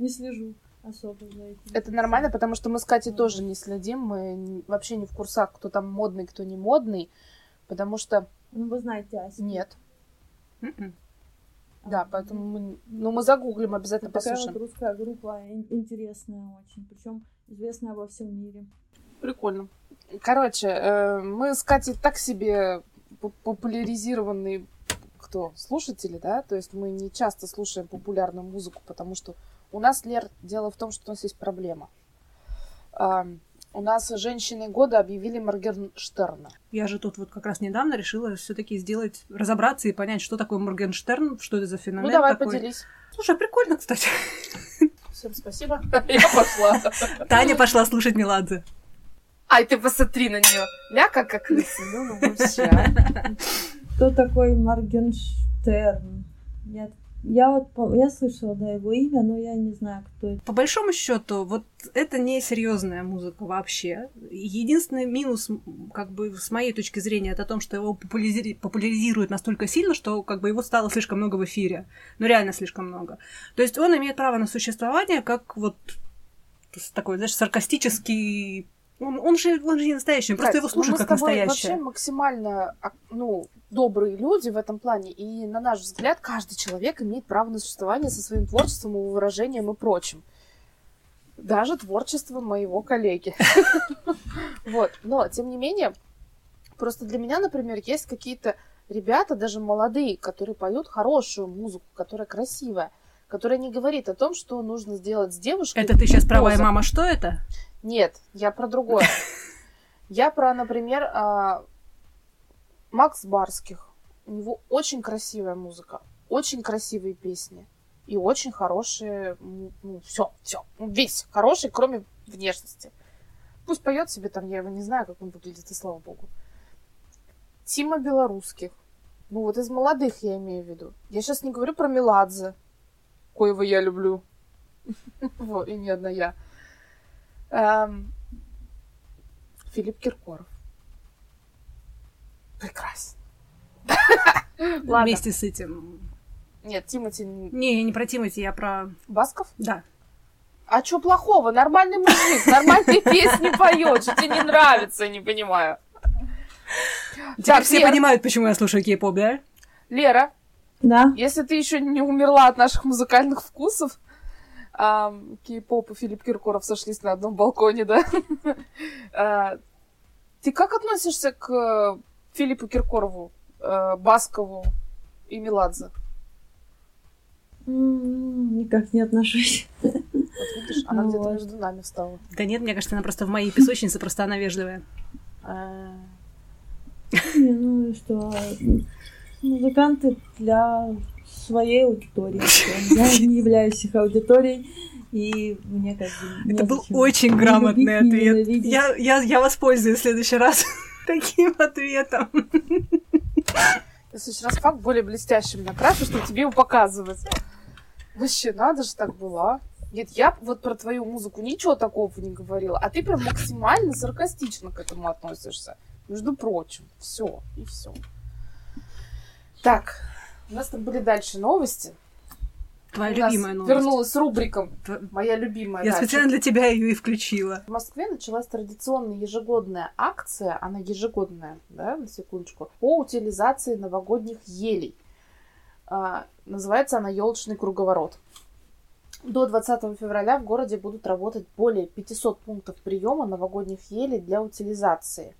не слежу особо за этим. Это нормально, потому что мы с Катей тоже не следим, мы вообще не в курсах, кто там модный, кто не модный, потому что... Ну, вы знаете Ася. Нет. М-м. Да, поэтому мы, ну, мы загуглим, обязательно Такая послушаем. вот русская группа ин- интересная очень, причем известная во всем мире. Прикольно. Короче, э, мы с Катей так себе поп- популяризированные кто? Слушатели, да? То есть мы не часто слушаем популярную музыку, потому что у нас, Лер, дело в том, что у нас есть проблема. А, у нас женщины года объявили Моргенштерна. Я же тут вот как раз недавно решила все-таки сделать, разобраться и понять, что такое Моргенштерн, что это за феномен Ну, давай, такой. поделись. Слушай, прикольно, кстати. Всем спасибо. [laughs] Я пошла. Taня пошла слушать Меладзе. Ай, ты посмотри на нее. Ля, как крыса. Ну, ну, вообще. [laughs] Кто такой Моргенштерн? Я, я вот я слышала, да, его имя, но я не знаю, кто это. По большому счету, вот это не серьезная музыка вообще. Единственный минус, как бы с моей точки зрения, это о том, что его популяризи- популяризируют настолько сильно, что как бы его стало слишком много в эфире. Ну реально слишком много. То есть он имеет право на существование, как вот такой, знаешь, саркастический. Он, он же он же не настоящий, просто Кать, его ну слушают мы как с тобой вообще максимально а, ну, добрые люди в этом плане. И, на наш взгляд, каждый человек имеет право на существование со своим творчеством, его выражением и прочим. Даже творчество моего коллеги. [laughs] Вот. Но, тем не менее, просто для меня, например, есть какие-то ребята, даже молодые, которые поют хорошую музыку, которая красивая, которая не говорит о том, что нужно сделать с девушкой. Это ты сейчас поза. «Ай, мама, что это?» Нет, я про другое. [laughs] Я про, например, а, Макс Барских. У него очень красивая музыка, очень красивые песни и очень хорошие, ну, все, все, весь хороший, кроме внешности. Пусть поет себе там, я его не знаю, как он выглядит, и слава богу. Тима Белорусских. Ну вот из молодых я имею в виду. Я сейчас не говорю про Меладзе, коего я люблю. [laughs] И не одна я. Эм, Филипп Киркоров. Прекрасно. [laughs] Ладно. Вместе с этим. Нет, Тимати Не, я не про Тимати, я про... Басков? Да. А что плохого? Нормальный мужик, нормальные [laughs] песни поет. Что тебе не нравится, не понимаю. Теперь Так, все понимают, почему я слушаю кей-поп, да? Лера, Да? если ты еще не умерла от наших музыкальных вкусов, ам, кей-поп и Филипп Киркоров сошлись на одном балконе, да? [laughs] А, Ты как относишься к э, Филиппу Киркорову, э, Баскову и Меладзе? Никак не отношусь. Вот видишь, она Ну где-то вот. между нами встала. Да нет, мне кажется, она просто в моей песочнице, просто она вежливая. А, Не, ну и что? Музыканты для своей аудитории. Я не являюсь их аудиторией, и мне как бы Это был очень грамотный ответ. Я, я, я воспользуюсь в следующий раз [laughs] таким ответом. Я в следующий раз факт более блестящим накрашу, чтобы тебе его показывать. Вообще, надо же так было, а? Нет, я вот про твою музыку ничего такого не говорила, а ты прям максимально саркастично к этому относишься. Между прочим, все и все. Так, у нас там были дальше новости. Твоя У любимая новость. Вернулась рубрика «Моя любимая Я дача». специально для тебя ее и включила. В Москве началась традиционная ежегодная акция, она ежегодная, да, на секундочку, по утилизации новогодних елей. А, называется она «Елочный круговорот». До 20 февраля в городе будут работать более 500 пунктов приема новогодних елей для утилизации.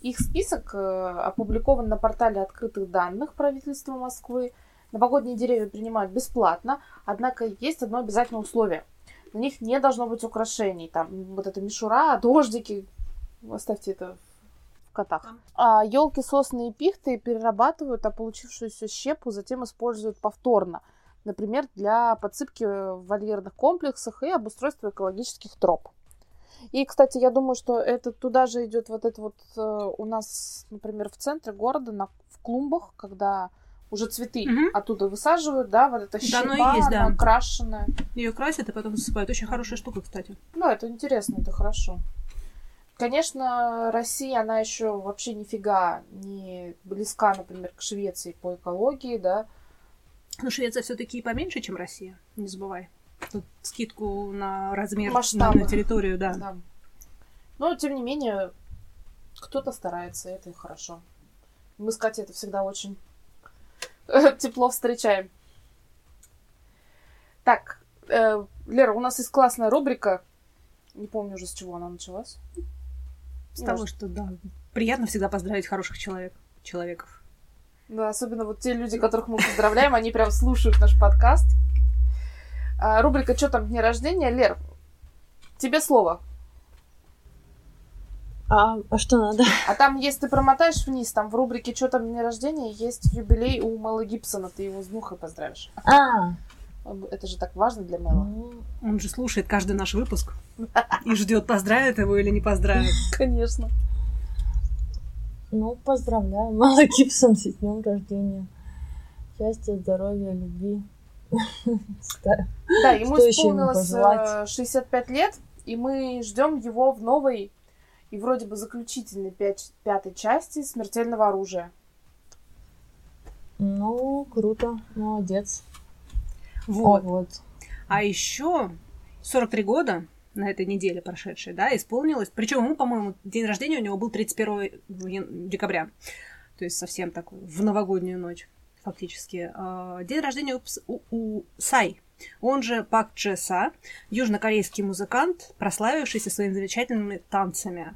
Их список э, опубликован на портале открытых данных правительства Москвы. Новогодние деревья принимают бесплатно, однако есть одно обязательное условие. На них не должно быть украшений. Там вот эта мишура, дождики. Оставьте это в котах. А елки, сосны и пихты перерабатывают, а получившуюся щепу затем используют повторно. например, для подсыпки в вольерных комплексах и обустройства экологических троп. И, кстати, я думаю, что это туда же идет вот это вот э, у нас, например, в центре города, на, в клумбах, когда уже цветы Мгм. оттуда высаживают, да, вот эта Да, щепа, оно и есть, да. она окрашенная. Ее красят и потом засыпают. Очень хорошая штука, кстати. Ну, это интересно, это хорошо. Конечно, Россия, она еще вообще нифига не близка, например, к Швеции по экологии, да. Но Швеция все-таки поменьше, чем Россия. Не забывай. Тут скидку на размер, на, Масштабы. на территорию, да. Да. Но, тем не менее, кто-то старается, это и хорошо. Мы с Катей это всегда очень [laughs] тепло встречаем. Так, э, Лера, у нас есть классная рубрика. Не помню уже, с чего она началась. С того, Может, что да. Приятно всегда поздравить хороших человек, человеков. Да, особенно вот те люди, которых мы поздравляем, они прям слушают наш подкаст. А, рубрика «Что там, дни рождения?» Лер, тебе слово. А, а что надо? [laughs] А там, если ты промотаешь вниз, там в рубрике «Что там, дни рождения?» есть юбилей у Мэла Гибсона. Ты его с днюхой поздравишь. А, Это же так важно для Мэла. ну, Он же слушает каждый наш выпуск [laughs] и ждет, поздравит его или не поздравит. [laughs] Конечно. ну, поздравляю, Мала Гибсон с днем рождения. Счастья, здоровья, любви. Да. Ему Что исполнилось пожелать? э, 65 лет, и мы ждем его в новой и вроде бы заключительной пять- пятой части «Смертельного оружия». Ну, круто, молодец. Вот. Вот. А еще 43 года на этой неделе прошедшей, да, исполнилось. Причем ему, по-моему, день рождения у него был 31 ян- декабря. То есть совсем такой, в новогоднюю ночь, фактически. А, День рождения у, у- у Сай. Он же Пак Чэ Са, южнокорейский музыкант, прославившийся своими замечательными танцами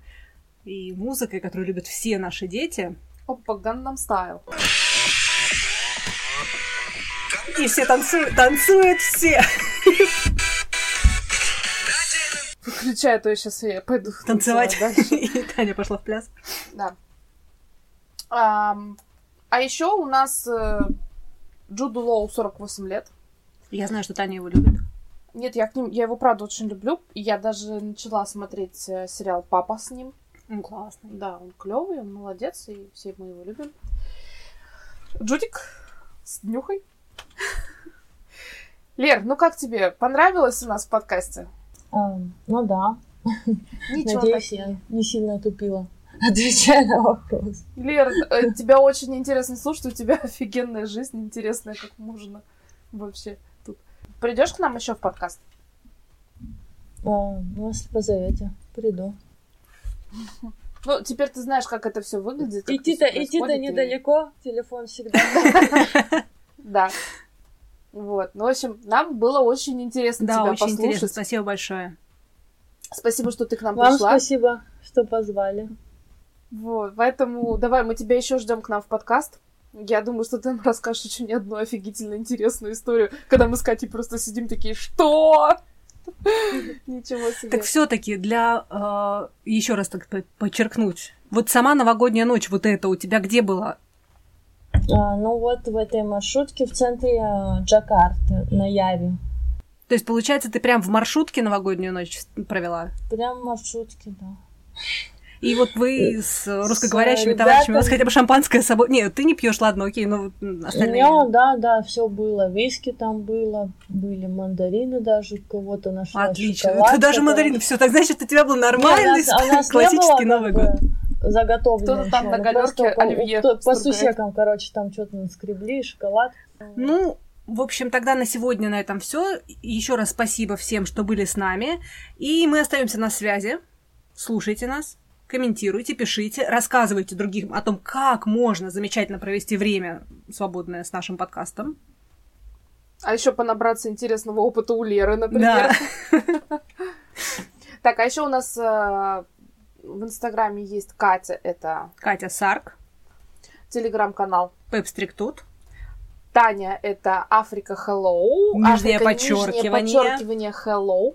и музыкой, которую любят все наши дети. Опа, Gangnam Style. И все танцуют, танцуют все. Выключай, а то я сейчас я пойду Танцевать. дальше. [laughs] И Таня пошла в пляс. Да. Ам, а еще у нас э, Джуду Лоу 48 лет. Я знаю, что Таня его любит. Нет, я, к ним, я его правда очень люблю. И я даже начала смотреть э, сериал Папа с ним. Он классный. Да, он клевый, он молодец, и все мы его любим. Джудик с днюхой. [laughs] Лер, ну как тебе? Понравилось у нас в подкасте? А, ну да, Ничего надеюсь, так. я не сильно тупила, отвечая на вопрос. Лер, э, тебя очень интересно слушать, у тебя [laughs] офигенная жизнь, интересная, как можно вообще тут. Придешь к нам еще в подкаст? А, ну, если позовете, приду. Ну, теперь ты знаешь, как это все выглядит. Идти-то, идти-то и- недалеко, телефон всегда. [laughs] Да. Вот. Ну, в общем, нам было очень интересно Да, тебя очень интересно. послушать. Спасибо большое. Спасибо, что ты к нам Вам пришла. спасибо, что позвали. Вот, поэтому давай, мы тебя еще ждем к нам в подкаст. Я думаю, что ты нам расскажешь очень одну офигительно интересную историю, когда мы с Катей просто сидим такие, что? [laughs] Ничего себе. Так все-таки для еще раз так по- подчеркнуть. Вот сама новогодняя ночь, вот это у тебя где была? А, ну вот в этой маршрутке в центре э, Джакарты, на Яве. То есть, получается, ты прям в маршрутке новогоднюю ночь провела? Прям в маршрутке, да. И вот вы с русскоговорящими ребятами. товарищами, у вас хотя бы шампанское с собой... Нет, ты не пьешь, ладно, окей, но вот, м, остальные... Ну, да, да, все было. Виски там было, были мандарины даже, кого-то нашла Отлично. Это даже мандарины. Все, так значит, у тебя был Не, нормальный у нас- а у нас не классический было, Новый год. бы, заготовлено Кто-то там на Ну, по- оливье По стругает. сусекам, короче, там что-то наскребли, шоколад. Ну, в общем, тогда на сегодня на этом все. Еще раз спасибо всем, что были с нами. И мы остаемся на связи. Слушайте нас, комментируйте, пишите, рассказывайте другим о том, как можно замечательно провести время свободное с нашим подкастом. А еще понабраться интересного опыта у Леры, например. Да. [laughs] Так, а еще у нас э, в Инстаграме есть Катя, это Катя Сарк, телеграм-канал. Пепстрик тут. Таня это Африка Hello. Нижнее Африка, подчеркивание. Нижнее подчеркивание Hello.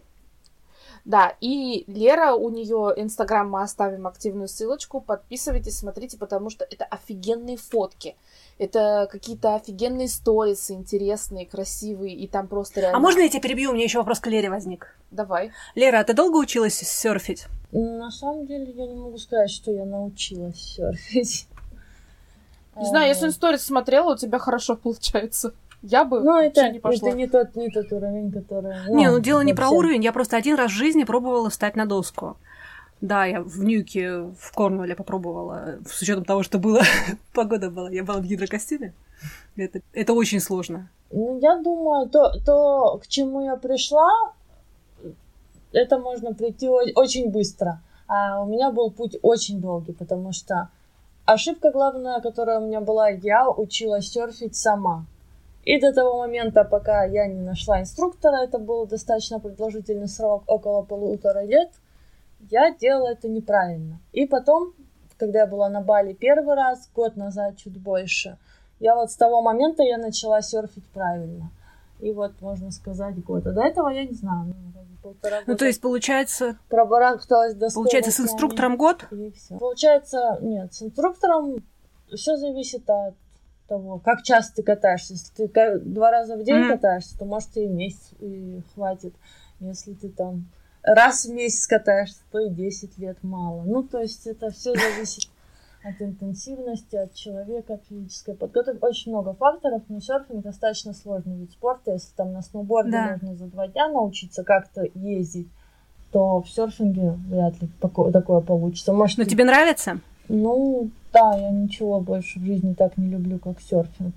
Да, и Лера, у нее Инстаграм мы оставим активную ссылочку. Подписывайтесь, смотрите, потому что это офигенные фотки. Это какие-то офигенные сторисы, интересные, красивые, и там просто реально... А можно я тебя перебью? У меня еще вопрос к Лере возник. Давай. Лера, а ты долго училась серфить? На самом деле я не могу сказать, что я научилась серфить. Не знаю, если сторис смотрела, у тебя хорошо получается. Я бы Ну, это, не пошла. это не, тот, не тот уровень, который... Не, ну дело не про вообще. уровень, я просто один раз в жизни пробовала встать на доску. Да, я в Ньюке, в Корнуолле попробовала, с учетом того, что было, [laughs] погода была, я была в гидрокостюме. Это, это очень сложно. Ну, я думаю, то, то, к чему я пришла, это можно прийти очень быстро. А у меня был путь очень долгий, потому что ошибка главная, которая у меня была, я училась серфить сама. И до того момента, пока я не нашла инструктора, это был достаточно продолжительный срок, около полутора лет, я делала это неправильно. И потом, когда я была на Бали первый раз, год назад, чуть больше, я вот с того момента я начала серфить правильно. И вот, можно сказать, год. А до этого я не знаю, ну, полтора года. Ну, то есть, получается, пробарахталась до получается, с инструктором год? И все. Получается, нет, с инструктором все зависит от того, как часто ты катаешься. Если ты два раза в день Мгм. катаешься, то может и месяц и хватит. Если ты там раз в месяц катаешься, то и 10 лет мало. Ну, то есть это все [coughs] зависит от интенсивности, от человека, от физической подготовки. Очень много факторов, но серфинг достаточно сложный вид спорта. Если там на сноуборде Да. можно за два дня научиться как-то ездить, то в серфинге вряд ли тако- такое получится. Может, Но и- тебе нравится? ну, да, я ничего больше в жизни так не люблю, как серфинг.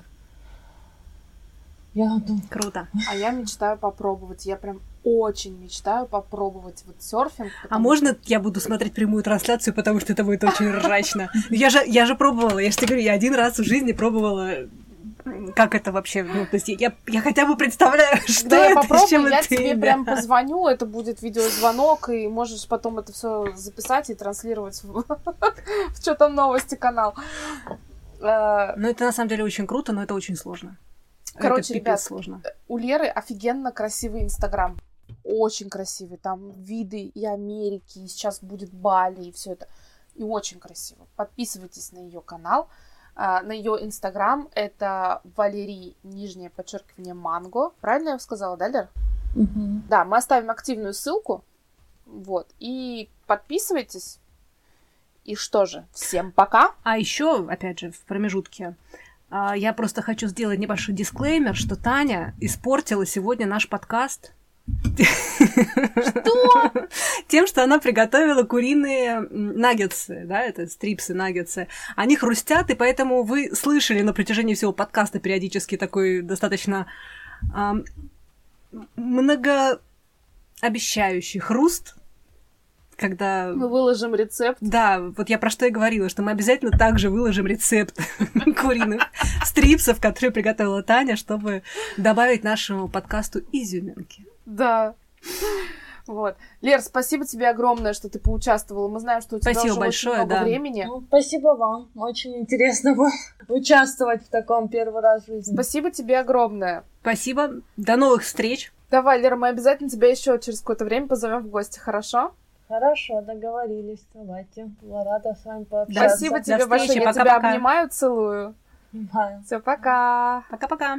Я думаю, Круто. А я мечтаю попробовать. Я прям очень мечтаю попробовать вот серфинг. А можно я буду смотреть прямую трансляцию, потому что это будет очень [laughs] ржачно? Я же, я же пробовала, я же тебе говорю, я один раз в жизни пробовала, как это вообще, ну, то есть я, я хотя бы представляю, [laughs] что я это, с попробую, чем я это тебе едят. прям позвоню, это будет видеозвонок, и можешь потом это все записать и транслировать в, [laughs] в что там новости канал. Э, Ну, это на самом деле очень круто, но это очень сложно. Короче, это ребят, сложно. У Леры офигенно красивый Инстаграм. Очень красивый. Там виды и Америки, и сейчас будет Бали, и все это. И очень красиво. Подписывайтесь на ее канал. На ее инстаграм это Валерий, нижнее подчеркивание, манго. Правильно я сказала, да, Лер? мгм. Да, мы оставим активную ссылку. Вот. И подписывайтесь. И что же, всем пока. А еще, опять же, в промежутке, а, я просто хочу сделать небольшой дисклеймер, что Таня испортила сегодня наш подкаст. Что? Тем, что она приготовила куриные наггетсы, да, это стрипсы, наггетсы. Они хрустят, и поэтому вы слышали на протяжении всего подкаста периодически такой достаточно многообещающий хруст, когда... Мы выложим рецепт. Да, вот я про что и говорила, что мы обязательно также выложим рецепт [laughs] куриных стрипсов, которые приготовила Таня, чтобы добавить нашему подкасту изюминки. Да. Вот. Лер, спасибо тебе огромное, что ты поучаствовала. Мы знаем, что у тебя Спасибо уже большое, очень много да. времени. Ну, спасибо вам. Очень интересно было [laughs] участвовать в таком первый раз в жизни. Спасибо тебе огромное. Спасибо, до новых встреч. Давай, Лера, мы обязательно тебя еще через какое-то время позовем в гости, хорошо? Хорошо, договорились. Давайте. Была рада с вами пообщаться. Спасибо До тебе встречи, большое. Я тебя пока-пока. обнимаю, целую. Все, пока. Пока-пока.